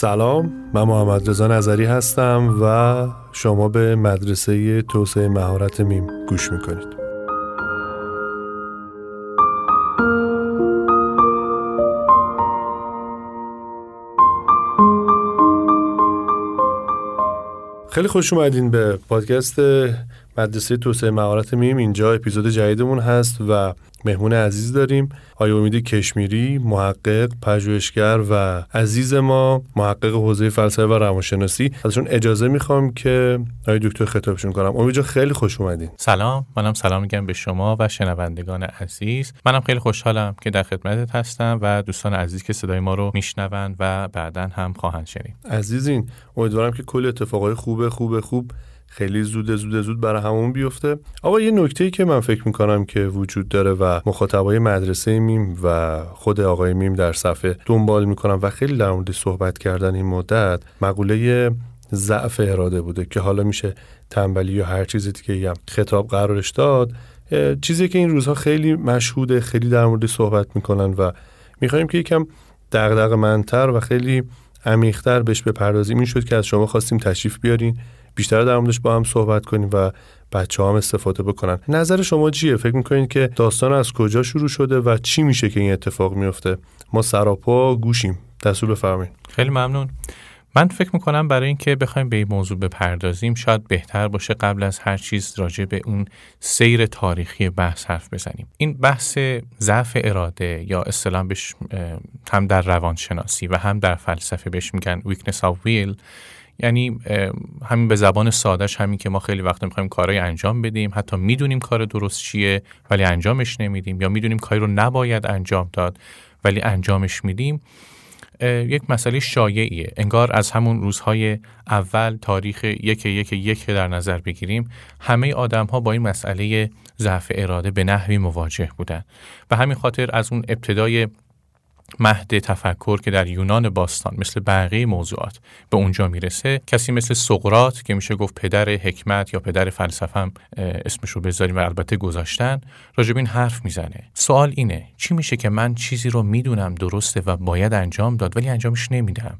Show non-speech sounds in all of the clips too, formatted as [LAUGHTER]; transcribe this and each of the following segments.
سلام من محمد رضا نظری هستم و شما به مدرسه توسعه مهارت میم گوش می‌کنید. خیلی خوش اومدین به پادکست مدرسه توسعه مهارت میم. اینجا اپیزود جدیدمون هست و مهمون عزیز داریم. آیا امید کشمیری محقق پژوهشگر و عزیز ما محقق حوزه فلسفه و روانشناسی. ازشون اجازه می‌خوام که آیا دکتر خطابشون کنم. امید خیلی خوش اومدین. سلام. منم سلام میگم به شما و شنوندگان عزیز. منم خیلی خوشحالم که در خدمتت هستم و دوستان عزیز که صدای ما رو میشنوند و بعدا هم خواهند شنید. عزیزین امیدوارم که کل اتفاقای خوب خوب خوب خیلی زود زود زود برای همون بیفته. آقا یه نکته که من فکر می‌کنم که وجود داره و مخاطبای مدرسه میم و خود آقای میم در صفحه دنبال می‌کنم و خیلی در مورد صحبت کردن این مدت مقوله ضعف اراده بوده که حالا میشه تنبلی یا هر چیزی دیگه هم خطاب قرارش داد. چیزی که این روزها خیلی مشهوده خیلی در مورد صحبت می‌کنن و می‌خوایم که یکم دغدغه منتر و خیلی عمیقتر بهش بپردازیم. این شد که از شما خواستیم تشریف بیارین. بیشتر در موردش با هم صحبت کنیم و بچه هم استفاده بکنن. نظر شما چیه؟ فکر می‌کنید که داستان از کجا شروع شده و چی میشه که این اتفاق میفته ما سراپا گوشیم. دستور بفرمایید. خیلی ممنون. من فکر می‌کنم برای اینکه بخوایم به این موضوع بپردازیم شاید بهتر باشه قبل از هر چیز راجع به اون سیر تاریخی بحث حرف بزنیم. این بحث ضعف اراده یا اصطلاح بهش هم در روانشناسی و هم در فلسفه بهش میگن weakness of will یعنی همین به زبان سادهش همین که ما خیلی وقت می‌خوایم کارهای انجام بدیم. حتی می‌دونیم کار درست چیه ولی انجامش نمیدیم. یا می‌دونیم کاری رو نباید انجام داد ولی انجامش میدیم. یک مسئله شایعیه. انگار از همون روزهای اول تاریخ یک یک یک در نظر بگیریم همه آدم ها با این مسئله ضعف اراده به نحوی مواجه بودن. و همین خاطر از اون ابتدای مهد تفکر که در یونان باستان مثل بقیه موضوعات به اونجا می‌رسه کسی مثل سقرات که میشه گفت پدر حکمت یا پدر فلسفه هم اسمش رو بذاریم و البته گذاشتن راجب این حرف می‌زنه. سوال اینه چی میشه که من چیزی رو می‌دونم درسته و باید انجام داد ولی انجامش نمیدم؟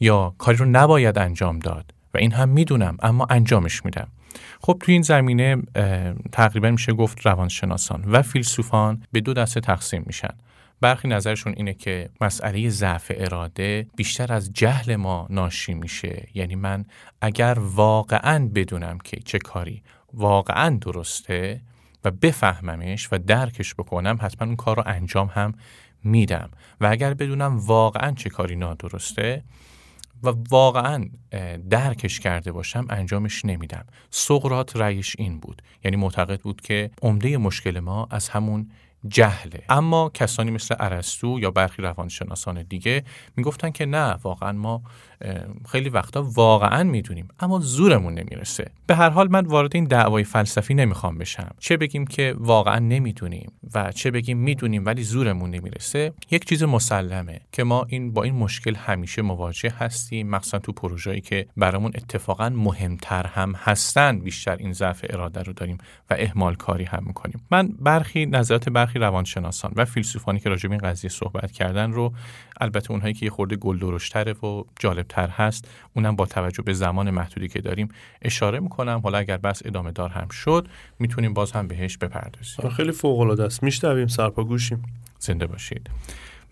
یا کاری رو نباید انجام داد و این هم می‌دونم اما انجامش میدم. خب تو این زمینه تقریبا میشه گفت روانشناسان و فیلسوفان به دو دسته تقسیم میشن. برخی نظرشون اینه که مسئله ضعف اراده بیشتر از جهل ما ناشی میشه. یعنی من اگر واقعا بدونم که چه کاری واقعا درسته و بفهممش و درکش بکنم حتما اون کار رو انجام هم میدم. و اگر بدونم واقعا چه کاری نادرسته و واقعا درکش کرده باشم انجامش نمیدم. سقرات رأیش این بود. یعنی معتقد بود که عمده مشکل ما از همون جهله. اما کسانی مثل ارسطو یا برخی روانشناسان دیگه می‌گفتن که نه واقعا ما خیلی وقتا واقعا می‌دونیم اما زورمون نمی‌رسه. به هر حال من وارد این دعوای فلسفی نمی‌خوام بشم. چه بگیم که واقعا نمی‌دونیم و چه بگیم می‌دونیم ولی زورمون نمی‌رسه یک چیز مسلمه که ما این با این مشکل همیشه مواجه هستیم مخصوصا تو پروژه‌ای که برامون اتفاقا مهمتر هم هستن. بیشتر این ضعف اراده رو داریم و اهمال کاری هم می‌کنیم. من برخی نظرات برخی روانشناسان و فیلسوفانی که راجع به این قضیه صحبت کردن رو البته اونهایی که یه خورده گلدرشتره و جالب تر هست. اونم با توجه به زمان محدودی که داریم اشاره می‌کنم. حالا اگر بس ادامه دار هم شد می‌تونیم باز هم بهش بپردازیم. خیلی فوق العاده است. میشنویم. سرپا گوشیم. زنده باشید.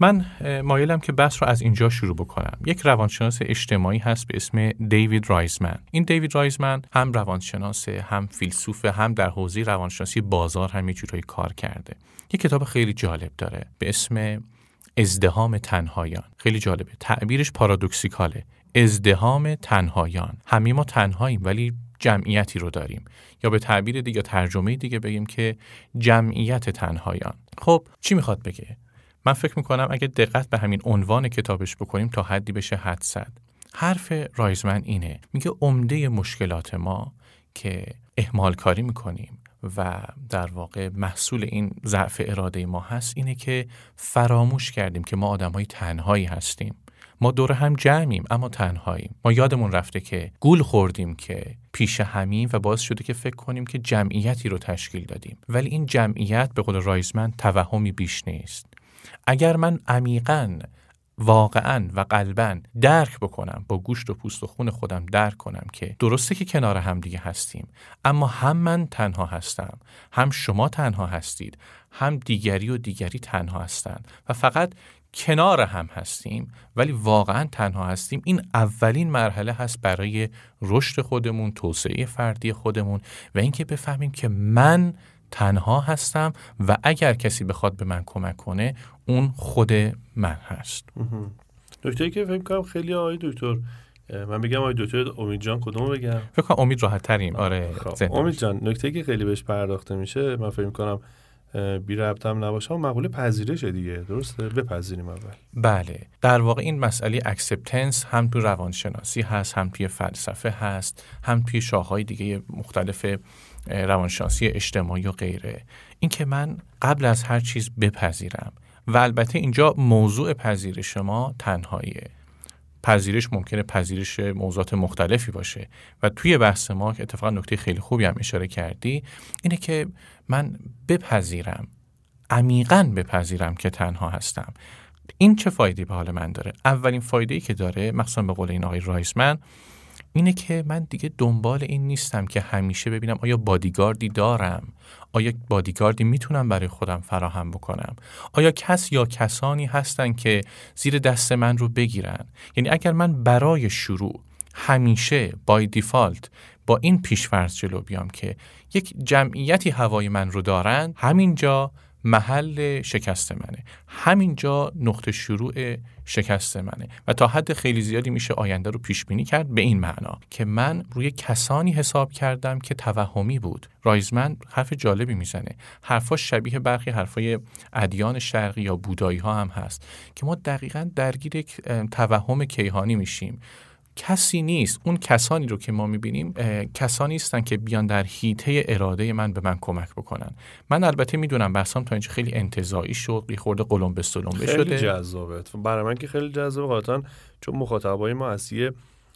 من مایلم که بحث رو از اینجا شروع بکنم. یک روانشناس اجتماعی هست به اسم دیوید رایزمن. این دیوید رایزمن هم روانشناس هم فیلسوف هم در حوزه روانشناسی بازار هم یه کار کرده. یک کتاب خیلی جالب داره به اسم ازدهام تنهایان. خیلی جالبه. تعبیرش پارادوکسیکاله. ازدهام تنهایان. همه ما تنهاییم ولی جمعیتی رو داریم. یا به تعبیر دیگه ترجمه دیگه بگیم که جمعیت تنهایان. خب چی می‌خواد بگه؟ من فکر می‌کنم اگه دقت به همین عنوان کتابش بکنیم تا حدی بشه حد صد حرف رایزمن اینه. میگه عمده مشکلات ما که اهمال کاری می‌کنیم. و در واقع محصول این ضعف اراده ما هست اینه که فراموش کردیم که ما آدم های تنهایی هستیم. ما دور هم جمعیم اما تنهاییم. ما یادمون رفته که گول خوردیم که پیش همیم و باعث شده که فکر کنیم که جمعیتی رو تشکیل دادیم. ولی این جمعیت به قول رایزمن توهمی بیش نیست. اگر من عمیقا واقعا و قلبا درک بکنم با گوشت و پوست و خون خودم درک کنم که درسته که کنار هم دیگه هستیم اما هم من تنها هستم هم شما تنها هستید هم دیگری و دیگری تنها هستند و فقط کنار هم هستیم ولی واقعا تنها هستیم. این اولین مرحله هست برای رشد خودمون توسعه فردی خودمون و اینکه بفهمیم که من تنها هستم و اگر کسی بخواد به من کمک کنه اون خود من هست. دکتری که فکر کنم خیلی آقای دکتر من بگم آقای دکتر امید جان کدوم بگم؟ فکر کنم امید راحت تریم. آره خب، امید جان نکته که خیلی بهش پرداخته میشه من فکر کنم بی ربطم نباشه مقوله پذیرشه دیگه درسته؟ بپذیریم اول. بله. در واقع این مسئله acceptance هم تو روانشناسی هست هم توی فلسفه هست هم توی شاخهای دیگه مختلف روانشناسی اجتماعی و غیره. اینکه من قبل از هر چیز بپذیرم و البته اینجا موضوع پذیرش ما تنهاییه. پذیرش ممکنه پذیرش موضوعات مختلفی باشه و توی بحث ما که اتفاقا نکته خیلی خوبی هم اشاره کردی اینه که من بپذیرم عمیقا بپذیرم که تنها هستم. این چه فایده به حال من داره؟ اولین فایده که داره مخصوصا به قول این آقای رایسمن اینه که من دیگه دنبال این نیستم که همیشه ببینم آیا بادیگاردی دارم؟ آیا بادیگاردی می‌تونم برای خودم فراهم بکنم؟ آیا کس یا کسانی هستن که زیر دست من رو بگیرن؟ یعنی اگر من برای شروع همیشه بای دیفالت با این پیشفرض جلو بیام که یک جمعیتی هوای من رو دارن همینجا محل شکست منه. همینجا نقطه شروع شکست منه. و تا حد خیلی زیادی میشه آینده رو پیش بینی کرد به این معنا که من روی کسانی حساب کردم که توهمی بود. رایزمن حرف جالبی می‌زنه. حرفاش شبیه برخی حرفای ادیان شرقی یا بودایی ها هم هست که ما دقیقا درگیر یک توهم کیهانی میشیم. کسی نیست اون کسانی رو که ما می‌بینیم کسانی هستن که بیان در هیته اراده من به من کمک بکنن. من البته می‌دونم بحثم تا اینجا خیلی انتظایی شد یه خورده قلم به شده خیلی جذابه. برای من که خیلی جذابه قاطعا چون مخاطبای ما از یه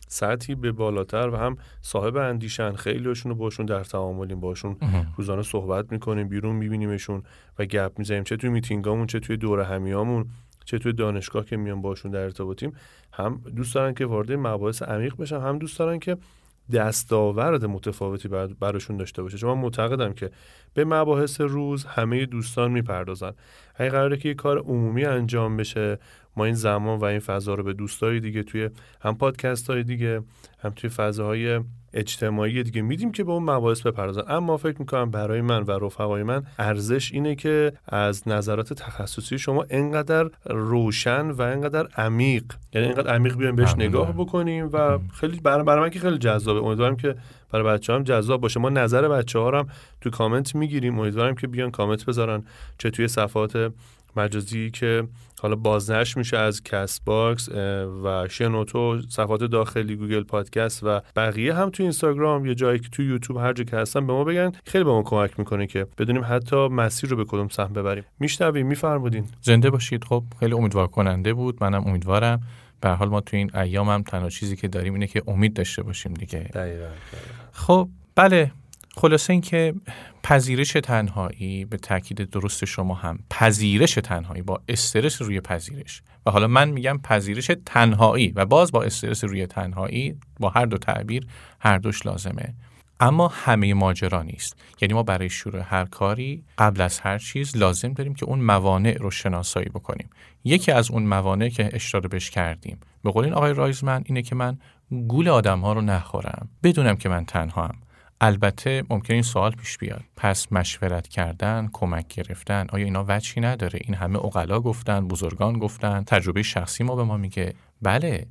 سطحی به بالاتر و هم صاحب اندیشن خیلیشون رو باشون در تعاملیم باشون روزانه صحبت می‌کنیم بیرون میبینیمشون و گپ می‌زنیم چه توی میتینگامون چه توی دور همیامون. چه توی دانشگاه که میان باشون در ارتباطیم هم دوست دارن که وارد مباحث عمیق بشن هم دوست دارن که دستاورد متفاوتی براشون داشته باشه. چون من معتقدم که به مباحث روز همه دوستان می‌پردازن اگه قراره که یه کار عمومی انجام بشه ما این زمان و این فضا رو به دوستای دیگه توی هم پادکست های دیگه هم توی فضاهای اجتماعی دیگه میدیم که به اون مباحث بپردازن. اما فکر می‌کنم برای من و رفقای من ارزش اینه که از نظرات تخصصی شما انقدر روشن و انقدر عمیق. یعنی انقدر عمیق بیایم بهش نگاه بکنیم و خیلی برای, برای من که خیلی جذابه. امیدوارم که برای بچه هم جذاب باشه. ما نظر بچه ها هم تو کامنت می‌گیریم. امیدوارم که بیان کامنت بذارن. چه توی صفحات مجازی که حالا بازنش میشه از کس باکس و شنوتو صفحات داخلی گوگل پادکست و بقیه هم تو اینستاگرام. یه جایی که تو یوتیوب هر جا که هستن به ما بگن. خیلی به ما کمک می‌کنه که بدونیم حتی مسیر رو به کدوم سهم ببریم. میشنویم میفرمودین. زنده باشید. خب خیلی امیدوار کننده بود. منم امیدوارم. به حال ما تو این ایام هم تنها چیزی که داریم اینه که امید داشته باشیم دیگه. دقیقا. خب بله. خلاصه اینکه پذیرش تنهایی به تاکید درست شما هم پذیرش تنهایی با استرس روی پذیرش. و حالا من میگم پذیرش تنهایی و باز با استرس روی تنهایی با هر دو تعبیر هر دوش لازمه. اما همه ماجرا نیست. یعنی ما برای شروع هر کاری قبل از هر چیز لازم داریم که اون موانع رو شناسایی بکنیم. یکی از اون موانع که اشاره بهش کردیم به قول این آقای رایزمن اینه که من گول آدم ها رو نخورم. بدونم که من تنها هم البته ممکن این سوال پیش بیاد. پس مشورت کردن کمک گرفتن آیا اینا وجهی نداره؟ این همه اقلا گفتن بزرگان گفتن تجربه شخصی ما به ما میگه. بله.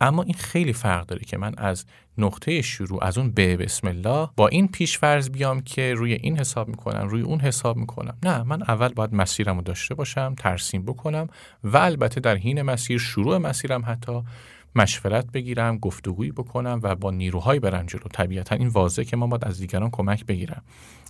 اما این خیلی فرق داره که من از نقطه شروع از اون به بسم الله با این پیش فرض بیام که روی این حساب می‌کنم روی اون حساب می‌کنم. نه من اول باید مسیرم رو داشته باشم ترسیم بکنم و البته در حین مسیر شروع مسیرم حتی مشورت بگیرم گفتگویی بکنم و با نیروهای برم جلو. طبیعتا این واضحه که ما باید از دیگران کمک بگیرم.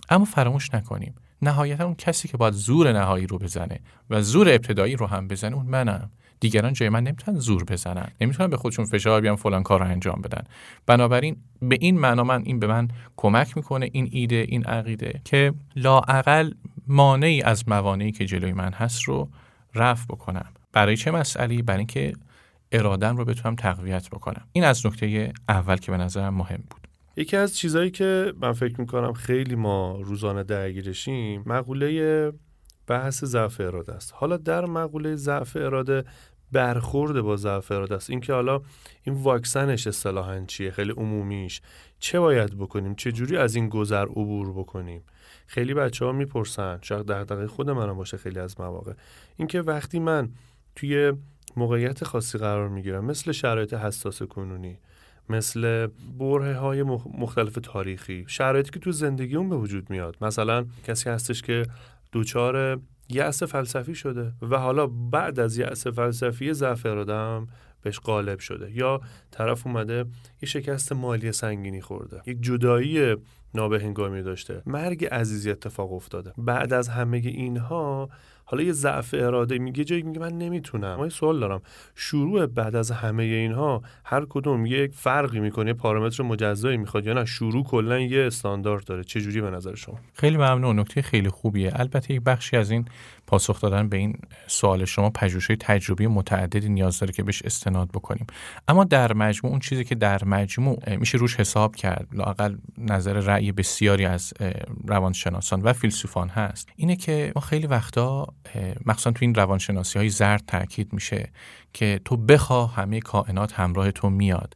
اما فراموش نکنیم. نهایتا اون کسی که باید زور نهایی رو بزنه و زور ابتدایی رو هم بزنه اون منم. دیگران جای من نمی‌تونن زور بزنن. نمی‌تونن به خودشون فشار بیان فلان کار رو انجام بدن. بنابراین به این معنا من این به من کمک می‌کنه این ایده این عقیده که لاعقل مانعی از موانعی که جلوی من هست رو رفع بکنم. برای چه مسئله؟ برای اینکه ارادم رو بتونم تقویت بکنم. این از نکته اول که به نظرم مهم بود. یکی از چیزهایی که من فکر می‌کنم خیلی ما روزانه درگیرشیم مقوله بحث ضعف اراده است. حالا در مقوله ضعف اراده برخورد با ضعف اراده است. اینکه حالا این واکسنش اصطلاحا چیه؟ خیلی عمومیش چه باید بکنیم؟ چه جوری از این گذر عبور بکنیم؟ خیلی بچه ها می‌پرسن. شاید دغدغه خود منم باشه خیلی از مواقع. اینکه وقتی من توی موقعیت خاصی قرار می‌گیرم مثل شرایط حساس کنونی مثل بره های مختلف تاریخی. شرایطی که تو زندگی اون به وجود میاد. مثلا کسی هستش که دوچار یأس فلسفی شده و حالا بعد از یأس فلسفی ضعف ارادم بهش غالب شده. یا طرف اومده یه شکست مالی سنگینی خورده. یک جدایی نابهنگامی داشته. مرگ عزیزی اتفاق افتاده. بعد از همه اینها حالا یه ضعف اراده میگه جایی میگه من نمی‌تونم. من سوال دارم. شروع بعد از همه اینها هر کدوم یک فرقی می‌کنه؟ پارامتر مجزایی می‌خواد یا نه؟ شروع کلا یه استاندارد داره. چه جوری به نظر شما؟ خیلی ممنون. نکته خیلی خوبیه. البته یک بخشی از این پاسخ دادن به این سوال شما پژوهش‌های تجربی متعددی نیاز داره که بهش استناد بکنیم. اما در مجموع اون چیزی که در مجموع میشه روش حساب کرد. لاقل نظر رأی بسیاری از روانشناسان و فیلسوفان هست. اینه که ما خیلی وقتا مخصوصا تو این روانشناسی های زرد تاکید میشه که تو بخوا همه کائنات همراه تو میاد.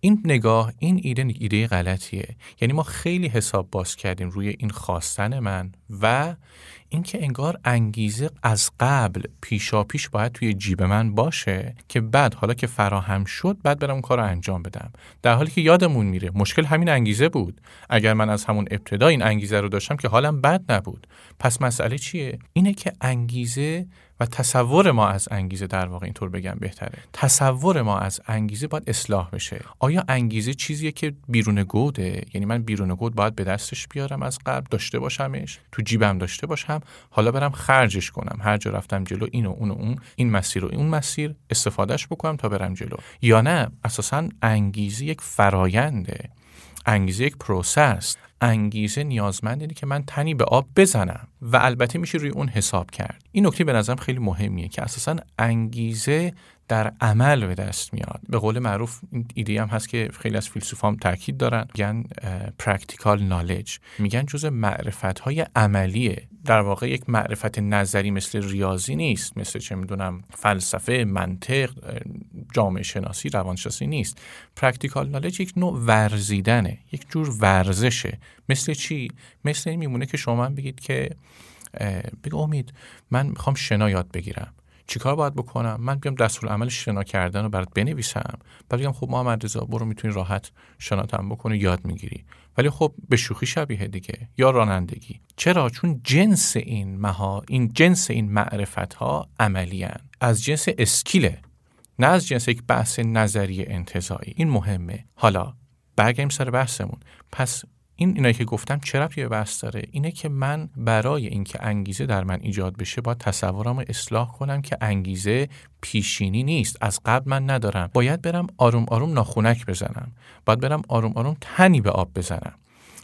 این نگاه این ایده ایده غلطیه. یعنی ما خیلی حساب باز کردیم روی این خواستن من و اینکه انگار انگیزه از قبل پیشا پیش باید توی جیب من باشه که بعد حالا که فراهم شد بعد برم اون کار رو انجام بدم. در حالی که یادمون میره مشکل همین انگیزه بود. اگر من از همون ابتدا این انگیزه رو داشتم که حالم بد نبود. پس مسئله چیه؟ اینه که انگیزه و تصور ما از انگیزه در واقع اینطور بگم بهتره. تصور ما از انگیزه باید اصلاح بشه. آیا انگیزه چیزیه که بیرون گوده؟ یعنی من بیرون گود باید به دستش بیارم از قبل داشته باشمش تو جیبم داشته باشم حالا برم خرجش کنم. هر جا رفتم جلو اینو اونو اون این مسیر و اون مسیر استفادهش بکنم تا برم جلو. یا نه اساسا انگیزه یک فراینده انگیزه یک process انگیزه نیازمند اینه که من تنی به آب بزنم. و البته میشه روی اون حساب کرد. این نکته به نظرم خیلی مهمیه که اساسا انگیزه در عمل به دست میاد. به قول معروف این ایده هم هست که خیلی از فیلسوفام تاکید دارن. میگن practical knowledge میگن جز معرفت های عملیه در واقع یک معرفت نظری مثل ریاضی نیست. مثل چه می‌دونم فلسفه منطق جامعه شناسی روانشناسی نیست. practical knowledge یک نوع ورزیدنه. یک جور ورزشه. مثل چی؟ مثل این میمونه که شما بگید که بگو امید من می‌خوام شنا یاد بگیرم. چیکار باید بکنم؟ من بیام دستور عمل شنا کردن رو برات بنویسم. بعد بگم خب محمد رضا برو می‌تونی راحت شناتم بکنی یاد می‌گیری. ولی خب به شوخی شبیه دیگه. یا رانندگی. چرا؟ چون جنس این مهارت‌ها این جنس این معرفت ها عملی از جنس اسکیله نه از جنس یک بحث نظری انتظایی. این مهمه. حالا برگردیم سر بحثمون. پس این اینایی که گفتم چرا توی بحث داره؟ اینه که من برای اینکه انگیزه در من ایجاد بشه باید تصورم رو اصلاح کنم که انگیزه پیشینی نیست. از قبل من ندارم. باید برم آروم آروم ناخونک بزنم. باید برم آروم آروم تنی به آب بزنم.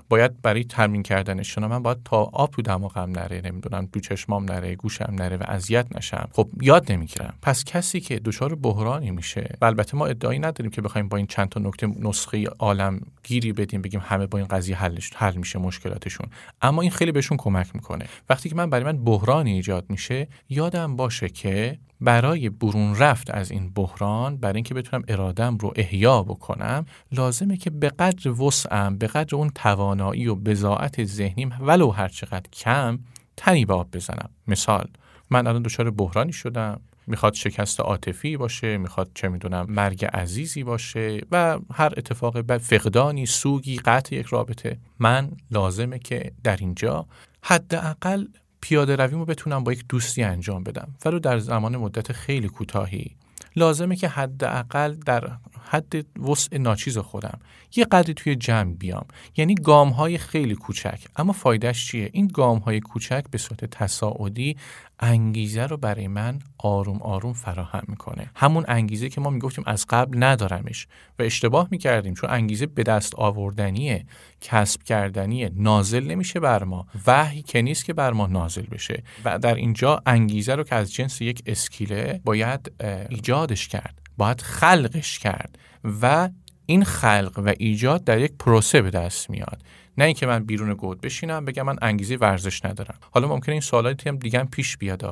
باید برای ترمین کردنشون من باید تا آب تو دماغم نره نمی‌دونم دو چشمام نره گوشم نره و اذیت نشم. خب یاد نمی‌گیرم. پس کسی که دچار بحرانی میشه و البته ما ادعایی نداریم که بخوایم با این چند تا نکته نسخه عالم گیری بدیم بگیم همه با این قضیه حلش حل میشه مشکلاتشون. اما این خیلی بهشون کمک می‌کنه. وقتی که من برای من بحرانی ایجاد میشه یادم باشه که برای برون رفت از این بحران برای اینکه بتونم ارادم رو احیا بکنم لازمه که به قدر وسعم به قدر اون توانایی و بزاعت ذهنیم ولو هر چقدر کم تنی به آب بزنم. مثال من الان دچار بحرانی شدم. می‌خواد شکست عاطفی باشه می‌خواد چه می‌دونم مرگ عزیزی باشه و هر اتفاق بد فقدانی سوگی قطع یک رابطه. من لازمه که در اینجا حداقل پیاده رویمو بتونم با یک دوستی انجام بدم ولو در زمان مدت خیلی کوتاهی. لازمه که حداقل در حد وسع ناچیز خودم. یه قدری توی جمع بیام. یعنی گام های خیلی کوچک. اما فایدهش چیه؟ این گام های کوچک به صورت تصاعدی انگیزه رو برای من آروم آروم فراهم می‌کنه. همون انگیزه که ما می‌گفتیم از قبل ندارمش و اشتباه می‌کردیم چون انگیزه به دست آوردنیه کسب کردنیه نازل نمیشه بر ما. وحی که نیست که بر ما نازل بشه. و در اینجا انگیزه رو که از جنس یک اسکیله باید ایجادش کرد. باید خلقش کرد و این خلق و ایجاد در یک پروسه به دست میاد. نه اینکه من بیرون گود بشینم بگم من انگیزه ورزش ندارم. حالا ممکنه این سوالاتی هم دیگه پیش بیاد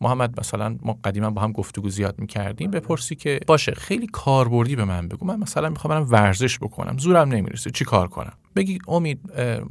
محمد مثلا ما قدیما با هم گفتگو زیاد می‌کردیم بپرسی که باشه خیلی کاربردی به من بگو. من مثلا می‌خوام برم ورزش بکنم. زورم نمی‌رسه. چی کار کنم؟ بگی امید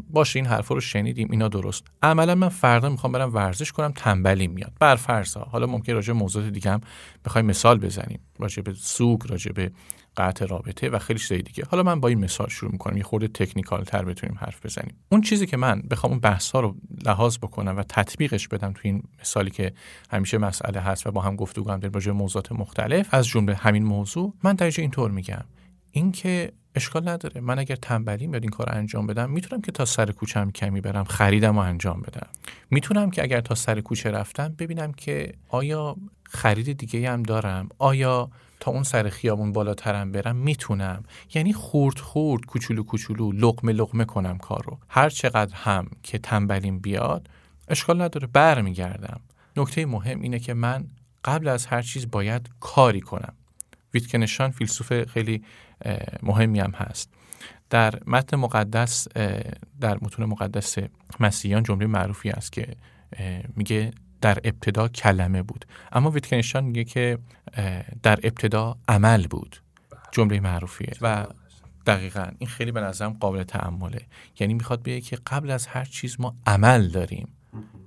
باشه این حرفا رو شنیدیم اینا درست. عملا من فردا می‌خوام برم ورزش کنم تنبلی میاد. بر فرضا حالا ممکن راجع موضوعات دیگه هم بخوایم مثال بزنیم. راجع به سوگ راجع به قطع رابطه و خیلی چیزای دیگه. حالا من با این مثال شروع می‌کنم. یه خورده تکنیکال تر بتونیم حرف بزنیم. اون چیزی که من بخوام اون بحث ها رو لحاظ بکنم و تطبیقش بدم تو این مثالی که همیشه مسئله هست و با هم گفتگو هم راجع موضوعات مختلف از جمله همین موضوع من در اینطور میگم. اینکه اشکال نداره. من اگر تنبلی میاد این کار انجام بدم می‌تونم که تا سر کوچم کمی برم خریدم و انجام بدم. می‌تونم که اگر تا سر کوچه رفتم ببینم که آیا خرید دیگه هم دارم؟ آیا تا اون سر خیابون بالاترم برم؟ می‌تونم. یعنی خورد خورد کوچولو کوچولو لقمه لقمه کنم کار رو هر چقدر هم که تنبلیم بیاد اشکال نداره. برمیگردم. نکته مهم اینه که من قبل از هر چیز باید کاری کنم. ویتکنشان فیلسوف خیلی مهمی هم هست. در متن مقدس در متون مقدس مسیحیان جمله معروفی است که میگه در ابتدا کلمه بود. اما ویتکنشتاین میگه که در ابتدا عمل بود. جمله معروفیه و دقیقا این خیلی به نظرم قابل تعمله. یعنی می‌خواد بگه که قبل از هر چیز ما عمل داریم.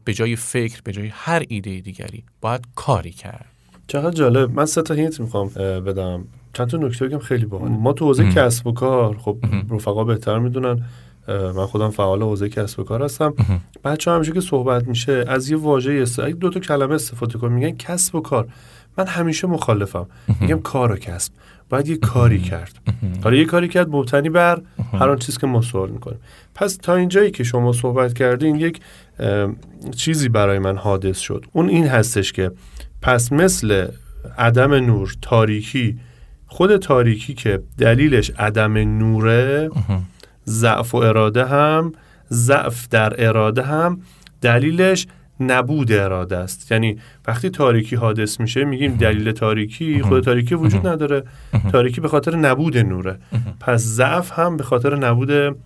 به جای فکر به جای هر ایده دیگری باید کاری کرد. چقدر جالب. من سه تا هینت می‌خوام بدم. چند تا نکته بگم خیلی باحال. ما تو حوزه کسب و کار خب رفقا بهتر می‌دونن. من خودم فعال حوزه کسب و کار هستم. بچه همیشه که صحبت میشه از یه واژه اگه دو تا کلمه استفاده کنم میگن کسب و کار. من همیشه مخالفم. میگم کار و کسب. باید یه کاری کرد. حالا یه کاری کرد مبتنی بر هر آن چیز که ما سوال می‌کنیم. پس تا اینجایی که شما صحبت کردین یک چیزی برای من حادث شد. اون این هستش که پس مثل عدم نور تاریکی خود تاریکی که دلیلش عدم نوره ضعف و اراده هم ضعف در اراده هم دلیلش نبود اراده است. یعنی وقتی تاریکی حادث میشه میگیم دلیل تاریکی خود تاریکی وجود نداره. تاریکی به خاطر نبود نوره. پس ضعف هم به خاطر نبود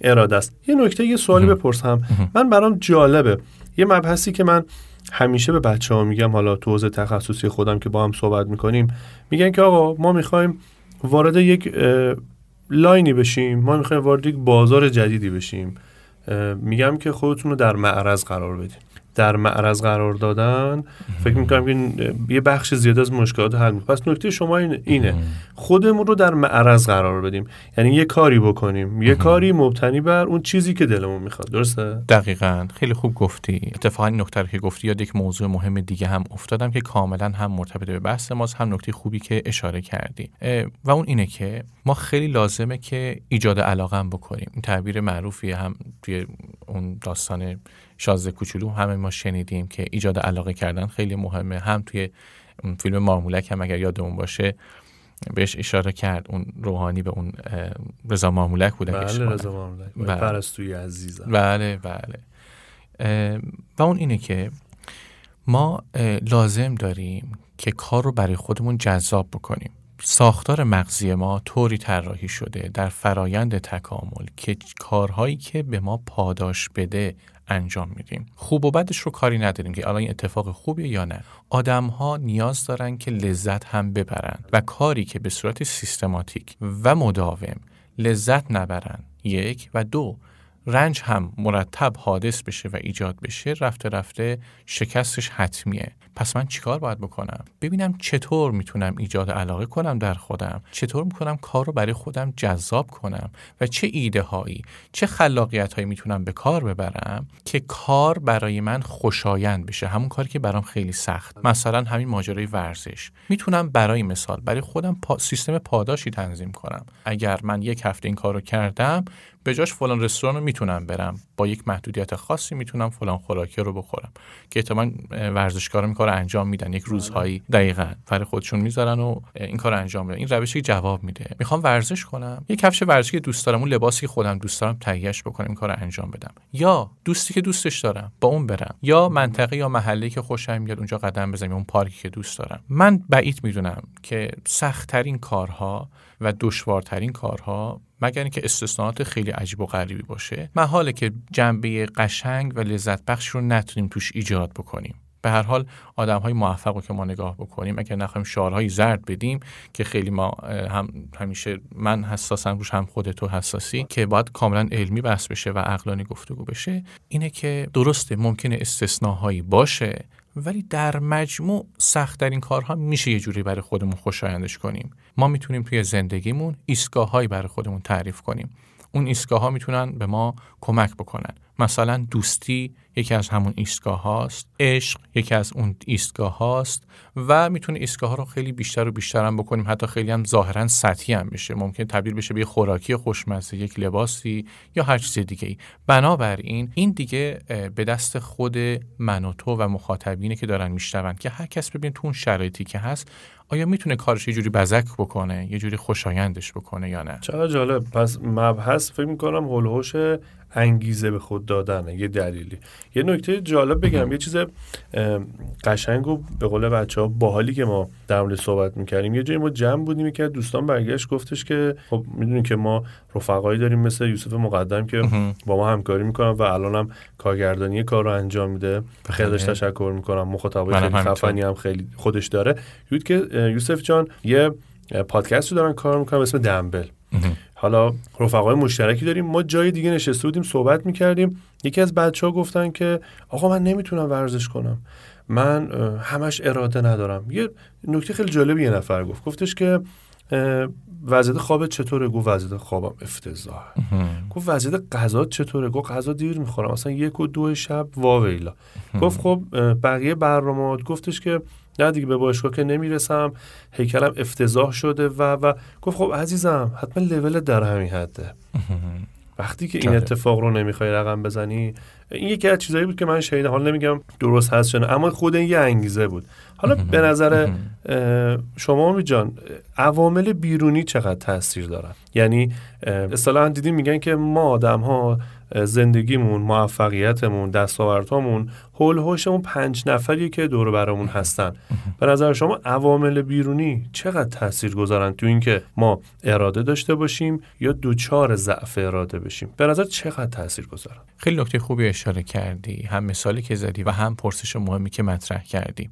اراده است. یه نکته یه سوالی بپرسم. من برام جالبه. یه مبحثی که من همیشه به بچه ها میگم حالا تو حوزه تخصصی خودم که با هم صحبت می‌کنیم میگن که آقا ما می‌خوایم وارد یک لاینی بشیم ما می‌خوایم وارد یک بازار جدیدی بشیم. میگم که خودتون رو در معرض قرار بدیم در معرض قرار دادن. فکر می‌کنم که یه بخش زیاد از مشکلات حل می‌کنه. پس نکته شما اینه. خودمون رو در معرض قرار بدیم. یعنی یه کاری بکنیم. یه کاری مبتنی بر اون چیزی که دلمون می‌خواد. درسته؟ دقیقا. خیلی خوب گفتی. اتفاقا این نکته که گفتی یاد یک موضوع مهم دیگه هم افتادم که کاملا هم مرتبط به بحث ماست هم نکته خوبی که اشاره کردی. و اون اینه که ما خیلی لازمه که ایجاد علاقه بکنیم. این تعبیر معروفی هم توی اون داستان شازده کوچولو همه ما شنیدیم که ایجاد علاقه کردن خیلی مهمه. هم توی فیلم مارمولک هم اگر یادمون باشه بهش اشاره کرد اون روحانی به اون رضا مارمولک بوده بله رضا مارمولک. بله. پرستوی عزیزم. بله بله. و اون اینه که ما لازم داریم که کار رو برای خودمون جذاب بکنیم. ساختار مغزی ما طوری طراحی شده در فرایند تکامل که کارهایی که به ما پاداش بده انجام میدیم. خوب و بدش رو کاری نداریم که الان این اتفاق خوبیه یا نه. آدم ها نیاز دارن که لذت هم ببرن و کاری که به صورت سیستماتیک و مداوم لذت نبرن یک و دو رنج هم مرتب حادث بشه و ایجاد بشه رفته رفته شکستش حتمیه. پس من چیکار باید بکنم؟ ببینم چطور می‌تونم ایجاد علاقه کنم در خودم؟ چطور می‌کنم کار رو برای خودم جذاب کنم؟ و چه ایده هایی چه خلاقیت هایی می‌تونم به کار ببرم که کار برای من خوشایند بشه؟ همون کاری که برام خیلی سخت. مثلا همین ماجرای ورزش. می‌تونم برای مثال برای خودم سیستم پاداشی تنظیم کنم. اگر من یک هفته این کار کردم به جاش فلان رستوران رو می‌تونم برم. با یک محدودیت خاصی می‌تونم فلان خوراکی رو بخورم. که احتمال ورزشکارا این کار انجام میدن. یک روزهایی. دقیقا. فر خودشون می‌ذارن و این کار انجام میدن. این روشی جواب میده. می‌خوام ورزش کنم. یک کفش ورزشی که دوست دارم. اون لباسی که خودم دوست دارم تهیهش بکنم. این کار انجام بدم. یا دوستی که دوستش دارم. با اون برم. یا منطقه یا محله که خوشم میاد اونجا قدم بزنم. اون پارکی که دوست دارم. من بعید می‌دونم که سختترین کارها و دشوارترین کارها مگر اینکه استثناءات خیلی عجیب و غریبی باشه محاله که جنبه قشنگ و لذت بخش رو نتونیم توش ایجاد بکنیم. به هر حال آدم های موفق رو که ما نگاه بکنیم اگر نخواهیم شعارهای زرد بدیم که خیلی ما هم همیشه من حساسم روش هم خودتو حساسی که باید کاملا علمی بحث بشه و عقلانی گفتگو بشه اینه که درسته ممکنه استثناهایی باشه ولی در مجموع سخت در این کارها میشه یه جوری برای خودمون خوشایندش کنیم. ما می‌تونیم توی زندگیمون ایستگاههایی برای خودمون تعریف کنیم. اون ایستگاه ها می‌تونن به ما کمک بکنن. مثلا دوستی یکی از همون ایستگاه هاست. عشق یکی از اون ایستگاه هاست و می‌تونه ایستگاه ها رو خیلی بیشتر و بیشتر هم بکنیم. حتی خیلی هم ظاهرا سطحی هم بشه. ممکن تبدیل بشه به خوراکی خوشمزه یک لباسی یا هر چیز دیگه ای بنابراین این دیگه به دست خود من و تو و مخاطبینه که دارن میشنون که هر کس ببین تو اون شرایطی که هست آیا می‌تونه کارش یه جوری بزک بکنه یه جوری خوشایندش بکنه یا نه؟ چقدر جالب. پس مبحث فکر می‌کنم هولوش انگیزه به خود دادن یه دلیلی. یه نکته جالب بگم یه چیز قشنگ و به قول بچه ها باحالی که ما در مورد صحبت می‌کردیم. یه جایی ما جمع بودیم که دوستان برگشت گفتش که خب می‌دونیم که ما رفقایی داریم مثل یوسف مقدم که با ما همکاری می‌کنن و الان هم کارگردانی کار رو انجام میده. خیلی بله. تشکر می‌کنم. مخاطبای خیلی خفنی هم خیلی خودش داره. یود که یوسف جان یه پادکست رو دارن کار می‌کنن اسم دنبل. حالا رفقای مشترکی داریم. ما جای دیگه نشسته بودیم صحبت می‌کردیم. یکی از بچه ها گفتن که آقا من نمی‌تونم ورزش کنم. من همش اراده ندارم. یه نکته خیلی جالبی یه نفر گفت. گفتش که وضعیت خواب چطوره؟ گفت وضعیت خوابم افتضاح گفت وضعیت غذا چطوره؟ گفت غذا دیر می‌خورم. اصلا یک و دو شب واویلا. گفت خب بقیه برنامه گفتش که نه دیگه به باشگاه که نمی‌رسم. هیکلم افتضاح شده و و گفت خب عزیزم حتما لول در همین حده. وقتی که این اتفاق رو نمی‌خوای رقم بزنی این یکی از چیزایی بود که من شنیدم. حالا نمیگم درست هست شده اما خود این یه انگیزه بود. حالا به نظر شما می جان عوامل بیرونی چقدر تاثیر دارن؟ یعنی اصطلاحا دیدیم میگن که ما آدم ها زندگیمون موفقیتمون دستاوردهامون هول هوشمون پنج نفری که دور برامون هستن. به نظر شما عوامل بیرونی چقدر تاثیر گذارن تو اینکه ما اراده داشته باشیم یا دوچار ضعف اراده بشیم؟ به نظر چقدر تاثیر گذارن؟ خیلی نکته خوبی اشاره کردی. هم مثالی که زدی و هم پرسش مهمی که مطرح کردی.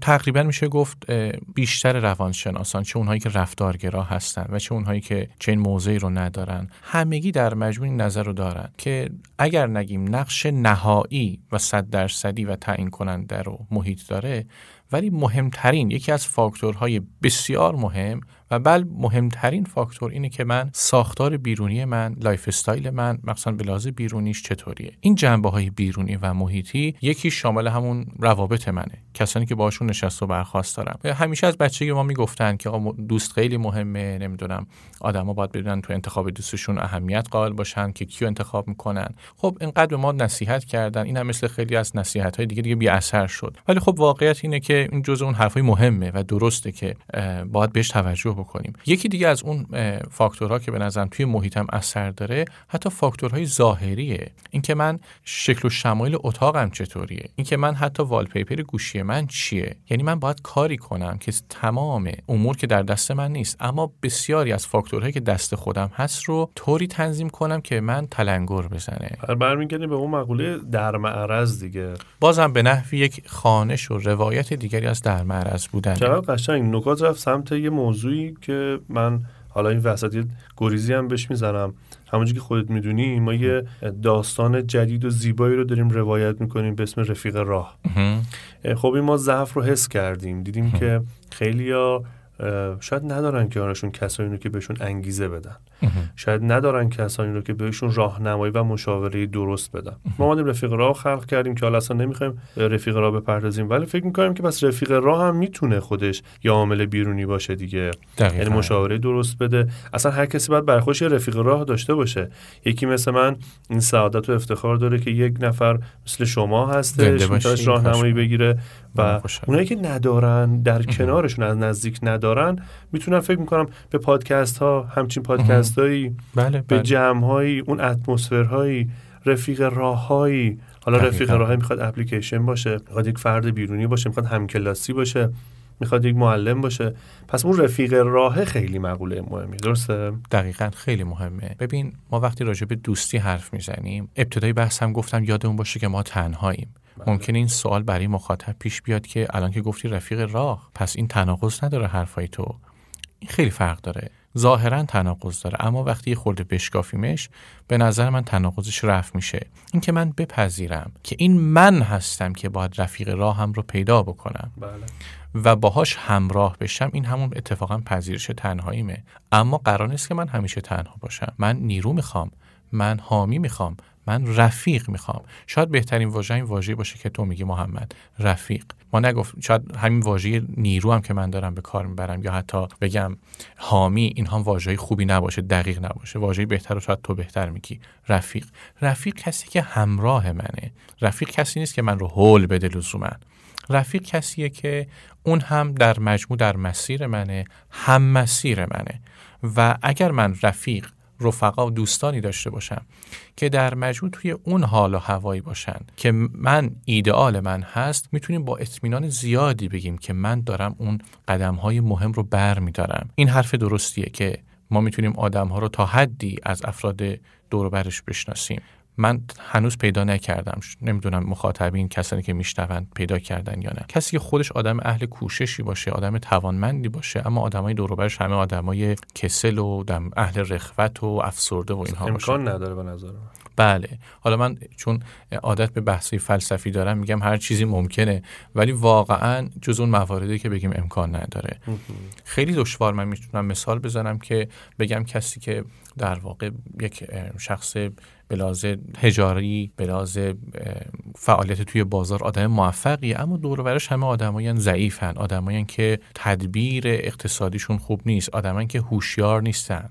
تقریبا میشه گفت بیشتر روانشناسان چه اونهایی که رفتارگرا هستن و چه اونهایی که چه این موضعی رو ندارن همگی در مجموع نظر رو دارن که اگر نگیم نقش نهایی و صد درصدی و تعیین کننده رو محیط داره ولی مهمترین یکی از فاکتورهای بسیار مهم و بل مهمترین فاکتور اینه که من ساختار بیرونی من lifestyle من مثلا به بیرونیش چطوریه. این جنبه های بیرونی و محیطی یکی شامل همون روابط منه. کسانی که باشون نشست و برخاست دارم. همیشه از بچگی ما می‌گفتن که دوست خیلی مهمه نمی‌دونم آدما باید بدونن تو انتخاب دوستشون اهمیت قائل باشن که کیو انتخاب می‌کنن. خب اینقدر به ما نصیحت کردن. این هم مثل خیلی از نصیحت های دیگه دیگه بی اثر شد. ولی خب واقعیت اینه که این جزء اون حرفای مهمه و درسته که باید بهش توجه بکنیم. یکی دیگه از اون فاکتورها که به نظرم توی محیطم اثر داره حتی فاکتورهای ظاهریه. اینکه من شکل و شمایل اتاقم چطوریه؟ اینکه من حتی والپیپر گوشی من چیه؟ یعنی من باید کاری کنم که تمام امور که در دست من نیست اما بسیاری از فاکتورهایی که دست خودم هست رو طوری تنظیم کنم که من تلنگر بزنه. برمیگردیم به اون مقوله در معرض دیگه. بازم به نحوی یک خانش و روایت دیگری از در معرض بودن. چقدر قشنگ. نکات رفت سمت یه موضوعی که من حالا این وسط گریزی هم بهش می‌زنم. همونجوری که خودت می‌دونی ما یه داستان جدید و زیبایی رو داریم روایت می‌کنیم به اسم رفیق راه. خب این ما ضعف رو حس کردیم. دیدیم که خیلیا شاید ندارن که آنشون کسایی رو که بهشون انگیزه بدن. شاید ندارن کسانی رو که بهشون راهنمایی و مشاوره درست بدن. ما اومدیم رفیق راه خلق کردیم که حالا اصلا نمی‌خوایم رفیق راه بپردازیم ولی فکر می‌کنیم که پس رفیق راه هم می‌تونه خودش یا عامل بیرونی باشه دیگه. یعنی مشاوره درست بده. اصلا هر کسی باید برای خودش رفیق راه داشته باشه. یکی مثل من این سعادت و افتخار داره که یک نفر مثل شما هستش راهنمایی بگیره و اونایی که ندارن در کنارشون از نزدیک ندارن می‌تونن فکر می‌کنم به پادکست ها همچین پادکست هایی بله، به بله. جمع هایی اون اتمسفرهایی رفیق راههایی. حالا رفیق راههایی می‌خواد اپلیکیشن باشه می‌خواد یک فرد بیرونی باشه می‌خواد همکلاسی باشه. می‌خواد یک معلم باشه. پس اون رفیق راه خیلی مقوله مهمی درسته؟ دقیقا خیلی مهمه. ببین ما وقتی راجع به دوستی حرف می‌زنیم ابتدای بحث هم گفتم یادمون باشه که ما تنهاییم. بله. ممکن این سوال برای مخاطب پیش بیاد که الان که گفتی رفیق راه پس این تناقض نداره حرفای تو. این خیلی فرق داره. ظاهرا تناقض داره اما وقتی یه خورده بشکافیمش به نظر من تناقضش رفت میشه. اینکه من بپذیرم که این من هستم که باید رفیق راهم رو پیدا بکنم. بله. و باهاش همراه بشم این همون اتفاقا پذیرش تنهاییمه. اما قرار نیست که من همیشه تنها باشم. من نیرو می‌خوام من حامی می‌خوام من رفیق می‌خوام. شاید بهترین واژه این واژه باشه که تو میگی محمد رفیق. ما نگفت شاید همین واژه نیرو هم که من دارم به کار می‌برم یا حتی بگم حامی این هم واژه خوبی نباشه دقیق نباشه. واژه بهتر رو شاید تو بهتر میگی. رفیق. رفیق کسی که همراه منه. رفیق کسی نیست که من رو هول بده لزوما. رفیق کسیه که اون هم در مجموع در مسیر منه هم مسیر منه. و اگر من رفیق رفقا و دوستانی داشته باشم که در مجموع توی اون حال و هوایی باشن که من ایدئال من هست می‌تونیم با اطمینان زیادی بگیم که من دارم اون قدم های مهم رو بر میدارم این حرف درستیه که ما می‌تونیم آدم ها رو تا حدی از افراد دوربرش بشناسیم. من هنوز پیدا نکردم. نمی‌دونم مخاطبین کسانی که میشنوند پیدا کردن یا نه. کسی که خودش آدم اهل کوششی باشه آدم توانمندی باشه اما آدمای دور برش همه آدمای کسل و اهل رخوت و افسرده و اینها امکان نداره به نظر بله. حالا من چون عادت به بحثی فلسفی دارم میگم هر چیزی ممکنه ولی واقعا جز اون مواردی که بگیم امکان نداره. خیلی دشوار من می‌تونم مثال بزنم که بگم کسی که در واقع یک شخص بلاز تجاری بلاز فعالیت توی بازار آدم موفقی اما دور برش همه آدمایان ضعیفن آدمایان که تدبیر اقتصادیشون خوب نیست آدمایی که هوشیار نیستن.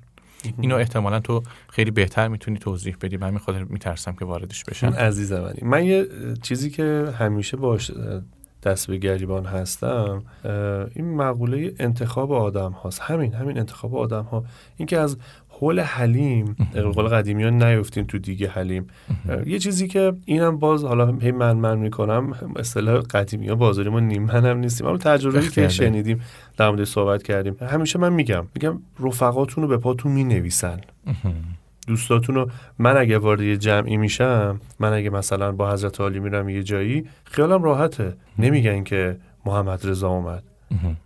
اینو احتمالا تو خیلی بهتر می‌تونی توضیح بدی. من می‌خواد میترسم که واردش بشم. عزیز منی. من یه چیزی که همیشه باش دست به گریبان هستم این مقوله انتخاب آدم هاست همین همین انتخاب آدم ها اینکه از حول حلیم قول قدیمی ها نیفتیم تو دیگه حلیم. یه چیزی که اینم باز حالا هی من من می‌کنم اصطلاح قدیمی ها بازاری ما نیم من هم نیستیم اما تجربه که شنیدیم در مورد صحبت کردیم. همیشه من میگم میگم رفقاتون رو به پاتون می‌نویسن. دوستاتون رو من اگه وارد یه جمعی میشم من اگه مثلا با حضرت عالی میرم یه جایی خیالم راحته. نمیگن که محمد رضا اومد.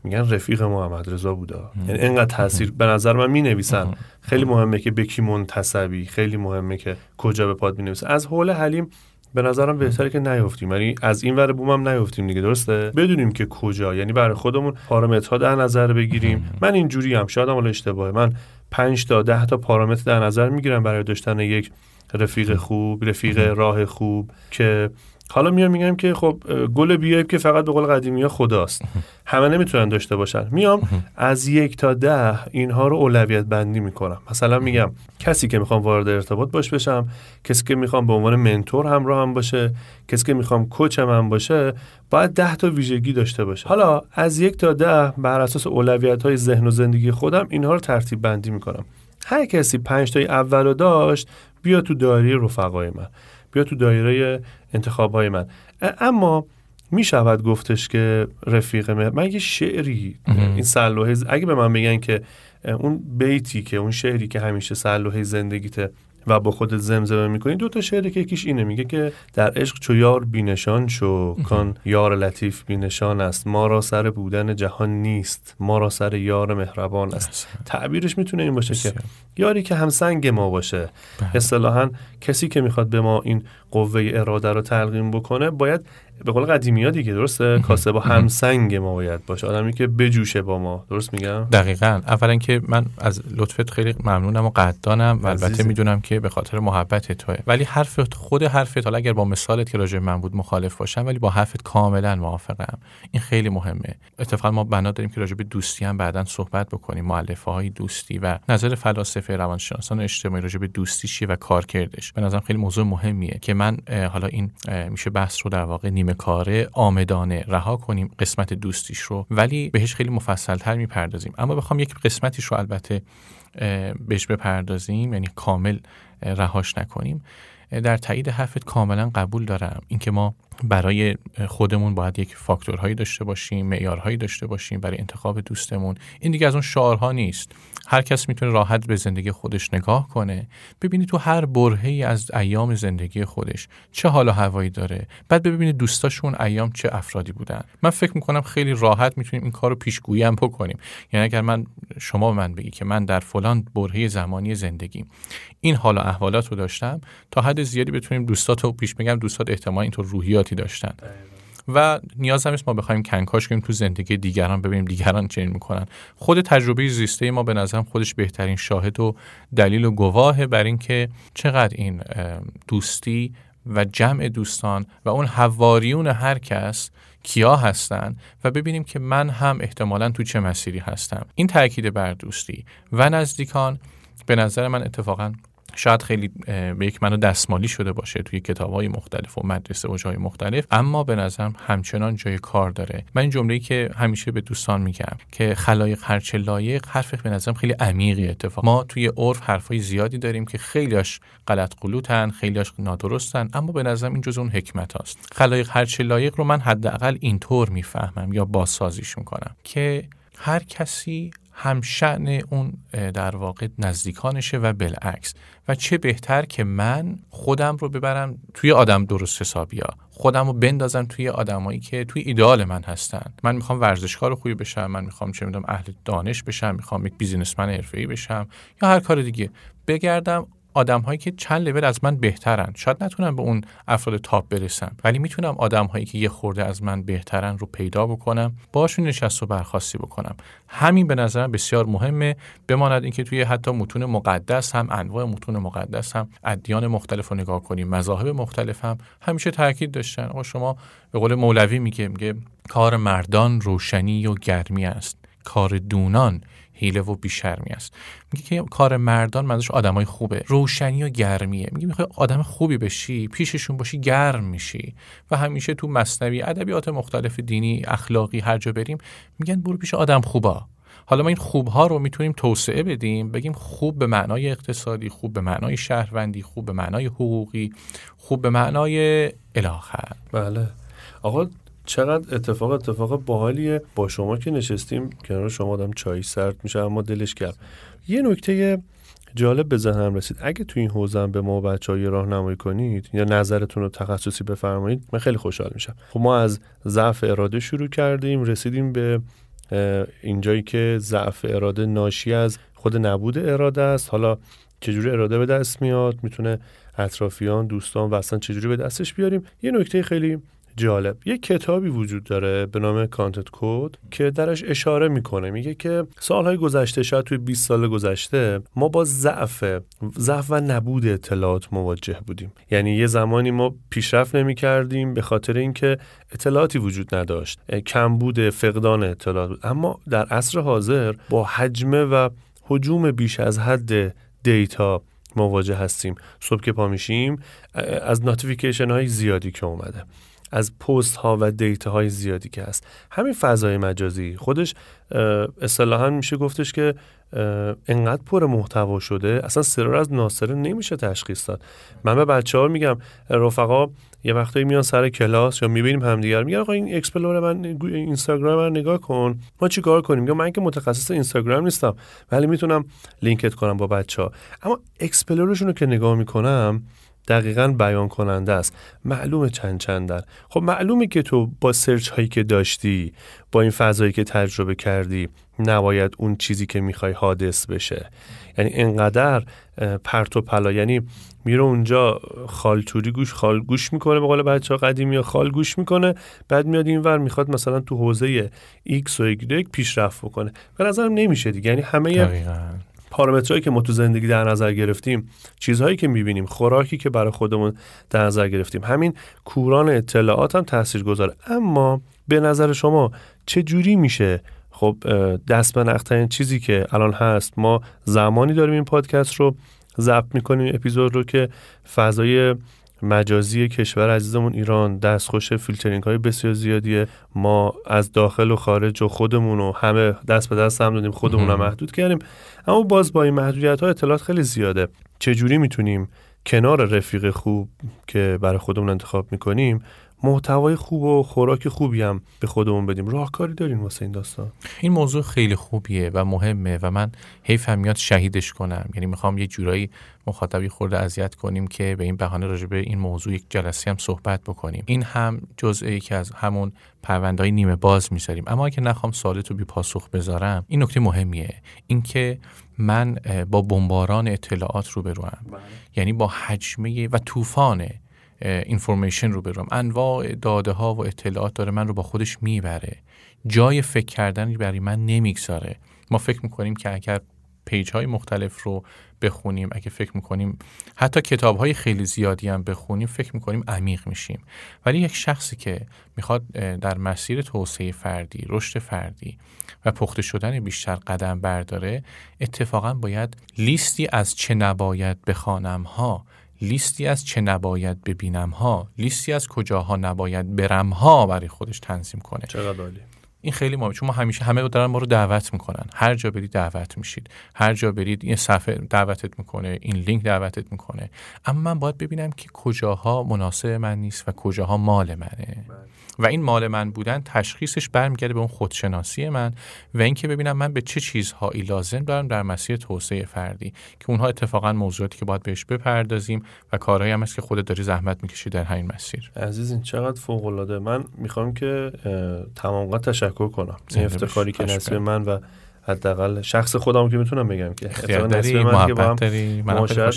میگن رفیق محمد رضا بودا. یعنی اینقدر تاثیر به نظر من می نویسن خیلی مهمه که به کی منتسبی خیلی مهمه که کجا به پاد می از حول حلیم به نظرم بهتره که نیفتیم یعنی از این ور بوم هم نیفتیم دیگه درسته؟ بدونیم که کجا. یعنی برای خودمون پارامترها ها در نظر بگیریم. من اینجوری هم شاید هم اشتباهه. من 5 تا 10 تا پارامتر در نظر می‌گیرم برای داشتن یک رفیق خوب رفیق راه خوب که حالا میام میگم که خب گل بیایب که فقط به قول قدیمی ها خداست. [LAUGHS] همه نمی‌تونن داشته باشن. میام [LAUGHS] از یک تا ده اینها رو اولویت بندی می‌کنم. مثلا میگم کسی که می‌خوام وارد ارتباط باش بشم کسی که می‌خوام به عنوان منتور همراه هم باشه کسی که می‌خوام کوچم هم باشه باید ده تا ویژگی داشته باشه. حالا از یک تا ده بر اساس اولویت های ذهن و زندگی خودم اینها رو ترتیب بندی می‌کنم. هر کسی پنج تای اول داشت بیا تو دایره رفقای من. بیا تو دایره انتخاب های من اما می شود گفتش که رفیق من من یه شعری این سلوه اگه به من بگن که اون بیتی که اون شعری که همیشه سلوه زندگیت و با خودت زمزمه می‌کنی. دو تا شعری که یکیش اینه میگه که در عشق چو یار بینشان شو کان یار لطیف بینشان است. ما را سر بودن جهان نیست ما را سر یار مهربان است. تعبیرش می‌تونه این باشه که یاری که همسنگ ما باشه. بله. اصطلاحا کسی که می‌خواد به ما این قوه اراده رو تلقیم بکنه باید به قول قدیمی ها دیگه درسته؟ کاسه با همسنگ ما باید باشه. آدمی که بجوشه با ما. درست میگم؟ دقیقا. اولا که من از لطفت خیلی ممنونم و قدردانم. و البته. می‌دونم که به خاطر محبت توه. ولی حرف خود حرفت حالا اگر با مثالت که راجع من بود مخالف باشم ولی با حرفت کاملا موافقم. این خیلی مهمه. اتفاقا ما بنا داریم که راجع به دوستی هم بعدا صحبت بکنیم. مؤلفه های دوستی و نظر فلاسفه روانشناسان اجتماعی راجع به دوستی چیه و کارکردش. به نظرم خیلی موضوع مهمیه که من اه، حالا این میشه بحث رو در واقع نیمه کاره آمدانه رها کنیم قسمت دوستیش رو. ولی بهش خیلی مفصلتر می‌پردازیم. اما بخوام یک قسمتیش رو البته بهش بپردازیم یعنی کامل رهاش نکنیم. در تایید حرفت کاملا قبول دارم. اینکه ما برای خودمون باید یک فاکتورهایی داشته باشیم معیارهایی داشته باشیم برای انتخاب دوستمون. این دیگه از اون شعارها نیست. هر کس می‌تونه راحت به زندگی خودش نگاه کنه. ببینی تو هر برهه‌ای از ایام زندگی خودش چه حال و هوایی داره. بعد ببینی دوستاشون ایام چه افرادی بودن. من فکر می‌کنم خیلی راحت می‌تونیم این کار رو پیشگویی هم بکنیم. یعنی اگر من شما به من بگی که من در فلان برهه زمانی زندگی این حال و احوالات رو داشتم تا حد زیادی بتونیم دوستات رو پیش بگم دوستات احتمال اینطور روحیاتی داشتن. و نیاز هم ما بخوایم کنکاش کنیم تو زندگی دیگران ببینیم دیگران چنین می‌کنن. خود تجربه زیسته ما به نظرم خودش بهترین شاهد و دلیل و گواهه بر اینکه چقدر این دوستی و جمع دوستان و اون حواریون هر کس کیا هستن و ببینیم که من هم احتمالا تو چه مسیری هستم. این تاکید بر دوستی. و نزدیکان به نظر من اتفاقا شاید خیلی به یک منو دستمالی شده باشه توی کتاب های مختلف و مدرسه و جای مختلف اما به نظرم همچنان جای کار داره. من این جمله‌ای که همیشه به دوستان میگم که خلایق هرچه لایق حرف به نظرم خیلی عمیقی اتفاق. ما توی عرف حرفای زیادی داریم که خیلیاش غلط قلوتن خیلیاش نادرستن اما به نظرم این جز اون حکمت هاست. خلایق هرچه لایق رو من حداقل اینطور می‌فهمم یا بازسازیش می‌کنم که هر کسی هم شأن اون در واقع نزدیکانشه و بالعکس. و چه بهتر که من خودم رو ببرم توی آدم درست حسابیا خودم رو بندازم توی آدمایی که توی ایدئال من هستن. من می‌خوام ورزشکار خوبی بشم من می‌خوام چه می‌دونم اهل دانش بشم می‌خوام یک بیزینسمن حرفه‌ای بشم یا هر کار دیگه. بگردم آدم هایی که چند لول از من بهترن. شاید نتونم به اون افراد تاپ برسم ولی می‌تونم آدم هایی که یه خورده از من بهترن رو پیدا بکنم باشون نشست و برخواستی بکنم. همین به نظرم بسیار مهمه. بماند اینکه توی حتی متون مقدس هم انواع متون مقدس هم ادیان مختلف رو نگاه کنیم مذاهب مختلف هم. همیشه تاکید داشتن. آقا شما به قول مولوی میگه میگه کار مردان روشنی و گرمی است. کار دونان حیله و بیشرمی است. میگه که کار مردان منظورش آدمای خوبه. روشنی و گرمیه. میگه می‌خوای آدم خوبی بشی پیششون باشی گرم میشی. و همیشه تو مصنوی ادبیات مختلف دینی اخلاقی هر جا بریم میگن برو پیش آدم خوبا. حالا ما این خوبها رو می‌تونیم توسعه بدیم بگیم خوب به معنای اقتصادی خوب به معنای شهروندی خوب به معنای حقوقی خوب به معنای الاخر بله. آقا چقدر اتفاق اتفاق باحالیه. با شما که نشستیم کنار شما آدم چای سرد میشه اما دلش گرم. یه نکته جالب به ذهنم رسید. اگه تو این حوزه به ما بچه های راهنمایی کنید یا نظرتون رو تخصصی بفرمایید من خیلی خوشحال میشم. خب ما از ضعف اراده شروع کردیم رسیدیم به اینجایی که ضعف اراده ناشی از خود نبود اراده است. حالا چجوری اراده به دست میاد؟ می‌تونه اطرافیان دوستان و اصلا چجوری به دستش بیاریم؟ یه نکته خیلی جالب. یه کتابی وجود داره به نام کانتنت کد که درش اشاره می‌کنه. میگه که سالهای گذشته شاید توی 20 سال گذشته ما با ضعف ضعف و نبود اطلاعات مواجه بودیم. یعنی یه زمانی ما پیشرفت نمی کردیم به خاطر اینکه اطلاعاتی وجود نداشت. اه، کمبود فقدان اطلاعات بود. اما در عصر حاضر با حجمه و هجوم بیش از حد data مواجه هستیم. صبح که پا میشیم از notification های زیادی که اومده. از پست ها و data های زیادی که هست. همین فضای مجازی. خودش اصطلاحا میشه گفتش که انقدر پر محتوا شده اصلا سره رو از ناسره نمیشه تشخیص داد. من به بچه ها میگم رفقا یه وقتایی میان سر کلاس یا می‌بینیم همدیگه میگن آقا این explore من اینستاگرام من نگاه کن. ما چی کار کنیم؟ یا من که متخصص اینستاگرام نیستم ولی می‌تونم لینکت کنم با بچه ها اما explore شون رو که نگاه می‌کنم دقیقا بیان کننده است. معلومه چند چندن. خب معلومه که تو با search هایی که داشتی با این فضایی که تجربه کردی نباید اون چیزی که می‌خوای حادث بشه. یعنی انقدر پرت و پلا. یعنی میره اونجا خالتوری گوش خال گوش می‌کنه به قول بچه ها قدیمی خال گوش می‌کنه بعد میاد این ور می‌خواد مثلا تو حوزه X و Y پیشرفت بکنه. به نظرم نمیشه دیگه. یعنی همه پارامترهایی که ما تو زندگی در نظر گرفتیم چیزهایی که می‌بینیم خوراکی که برای خودمون در نظر گرفتیم. همین کوران اطلاعات هم تاثیر گذاره اما به نظر شما چه جوری میشه؟ خب دست به چیزی که الان هست ما زمانی داریم این پادکست رو ضبط می‌کنیم اپیزود رو که فضای مجازی کشور عزیزمون ایران دستخوش فیلترینگ های بسیار زیادیه. ما از داخل و خارج و خودمون و همه دست به دست هم دادیم خودمون هم محدود کردیم. اما باز با این محدودیت ها اطلاعات خیلی زیاده. چجوری می‌تونیم کنار رفیق خوب که برای خودمون انتخاب می‌کنیم محتوای خوب و خوراک خوبی هم به خودمون بدیم. راهکاری دارین واسه این داستان؟ این موضوع خیلی خوبیه و مهمه و من حیفم میاد شهیدش کنم. یعنی می‌خوام یه جورایی مخاطبی خورده اذیت کنیم که به این بهانه راجع به این موضوع یک جلسه هم صحبت بکنیم. این هم جزئی که از همون پروندهای نیمه باز می‌ذاریم. اما اگه نخوام سوالتو بی پاسخ بذارم این نکته مهمیه. اینکه من با بمباران اطلاعات روبروم بله. یعنی با حجمه و طوفان information روبرم انواع داده ها و اطلاعات داره من رو با خودش می‌بره. جای فکر کردن برای من نمی‌گذاره. ما فکر می‌کنیم که اگر page های مختلف رو بخونیم اگه فکر می‌کنیم حتی کتاب های خیلی زیادی هم بخونیم فکر می‌کنیم عمیق میشیم. ولی یک شخصی که می‌خواد در مسیر توسعه فردی رشد فردی و پخته شدن بیشتر قدم برداره اتفاقا باید لیستی از چه نباید بخوانم ها لیستی از چه نباید ببینم ها؟ لیستی از کجاها نباید برم ها برای خودش تنظیم کنه؟ چقدر عالی. این خیلی مهمه. چون ما همیشه همه دارن ما رو دعوت می‌کنن. هر جا برید دعوت میشید. هر جا برید این صفحه دعوتت می‌کنه این لینک دعوتت می‌کنه. اما من باید ببینم که کجاها مناسب من نیست و کجاها مال منه. بله. و این مال من بودن تشخیصش برمیگرده به اون خودشناسی من و اینکه ببینم من به چه چیزهایی لازم دارم در مسیر توسعه فردی که اونها اتفاقا موضوعاتی که باید بهش بپردازیم و کارهایی هم است که خودت داری زحمت می‌کشی در همین مسیر. عزیز این چقدر فوق العاده من می‌خوام که تمام تشکر کنم. این افتخاری که نصیب من و حداقل شخص خودم که می‌تونم بگم که داری من که با هم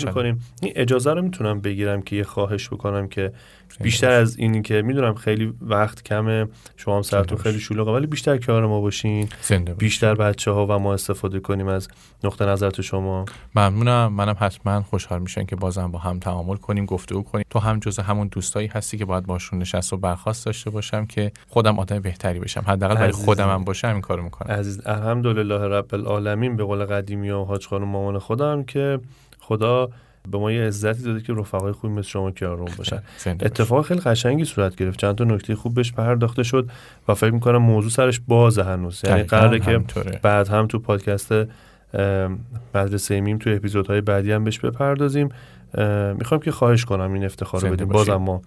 می‌کنیم. این اجازه رو می‌تونم بگیرم که یه خواهش بکنم که بیشتر از اینی که می‌دونم خیلی وقت کمه شما هم سرتون خیلی شلوغه ولی بیشتر کار ما باشین. بیشتر بچه ها و ما استفاده کنیم از نقطه نظر تو شما. ممنونم. منم حتما خوشحال میشن که بازم با هم تعامل کنیم گفتگو کنیم. تو هم جز همون دوستایی هستی که باید باشون نشست و برخواست داشته باشم که خودم آدم بهتری بشم. حداقل برای خودم هم باشم این کارو می‌کنم. عزیز الحمدلله رب العالمین. به قول قدیمی و حاج خانم مامان خودم که خدا به ما یه عزتی داده که رفقای خوبی مثل شما کنارمون باشن. اتفاق خیلی قشنگی صورت گرفت. چند تا نکته خوب بهش پرداخته شد و فکر می‌کنم موضوع سرش باز هنوز. یعنی قراره که بعد هم تو پادکست مدرسه میم تو اپیزودهای بعدی هم بهش بپردازیم. می‌خوام که خواهش کنم این افتخار رو بدیم. بازم ما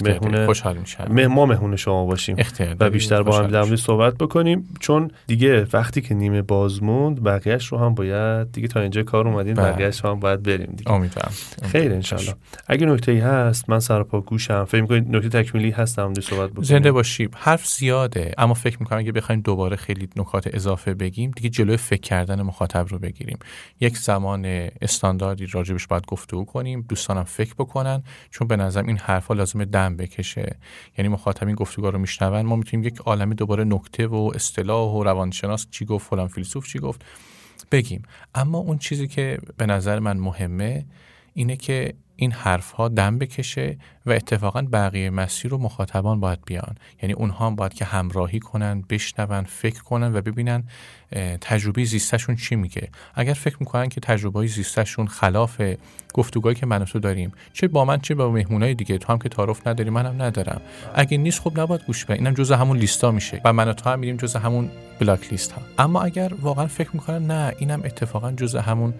مهمون خوشحال میشم ما مهمون شما باشیم و بیشتر با هم در صحبت بکنیم. چون دیگه وقتی که نیمه باز موند بقیهش رو هم باید دیگه تا اینجا کار اومدین بله. بقیهش هم باید بریم دیگه. امیدوارم. خیر انشالله. اگه نکته ای هست من سر پا گوشم. فکر می‌کنید نکته تکمیلی هست در صحبت بکنیم؟ زنده باشیم. حرف زیاده اما فکر می‌کنم اگه بخوایم دوباره خیلی نکات اضافه بگیم دیگه جلوی فکر کردن مخاطب رو بگیریم. یک زمان استانداردی راجبش باید گفتگو کنیم. دوستانم فکر بکنن چون به نظرم این حرفا لازم دم بکشه. یعنی مخاطبین گفتگو رو میشنون. ما می‌تونیم یک عالمی دوباره نکته و اصطلاح و روانشناس چی گفت فلان فیلسوف چی گفت بگیم. اما اون چیزی که به نظر من مهمه اینه که این حرف ها دم بکشه و اتفاقا بقیه مسیر رو مخاطبان باید بیان. یعنی اونها هم باید که همراهی کنن بشنون فکر کنن و ببینن تجربه زیستشون چی میگه. اگر فکر می‌کنن که تجربه زیستشون خلاف گفتگوهایی که من تو داریم چه با من چه با مهمونای دیگه تو هم که تعارف نداری منم ندارم. اگه نیست خب نباید گوش بدن. اینم جزء همون لیستا میشه و من و تو هم میریم جزء همون بلاک لیست ها اما اگر واقعا فکر می‌کنن نه اینم اتفاقا جزء همون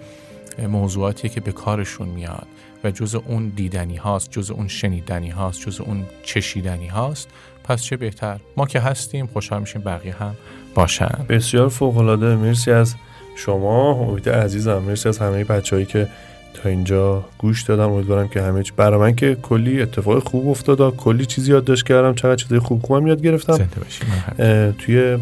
موضوعاتی که به کارشون میاد و جز اون دیدنی هاست جز اون شنیدنی هاست جز اون چشیدنی هاست. پس چه بهتر؟ ما که هستیم خوشحال میشیم بقیه هم باشن. بسیار فوق العاده مرسی از شما. امید عزیزم. مرسی از همه بچههایی که تا اینجا گوش دادم امیدوارم که همه برای من که کلی اتفاق خوب افتاد کلی چیزی یادداشت کردم. چقدر چیزای خوب خوبم یاد گرفتم. توی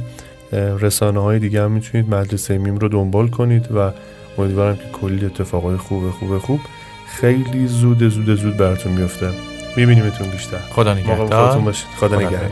رسانه های دیگه هم می‌تونید مدرسه میم رو دنبال کنید و امیدوارم که کلی اتفاقای خوب خوب خوب خیلی زود زود زود براتون میفته میبینیمتون بیشتر. خدا نگهدار. خدا نگهدار.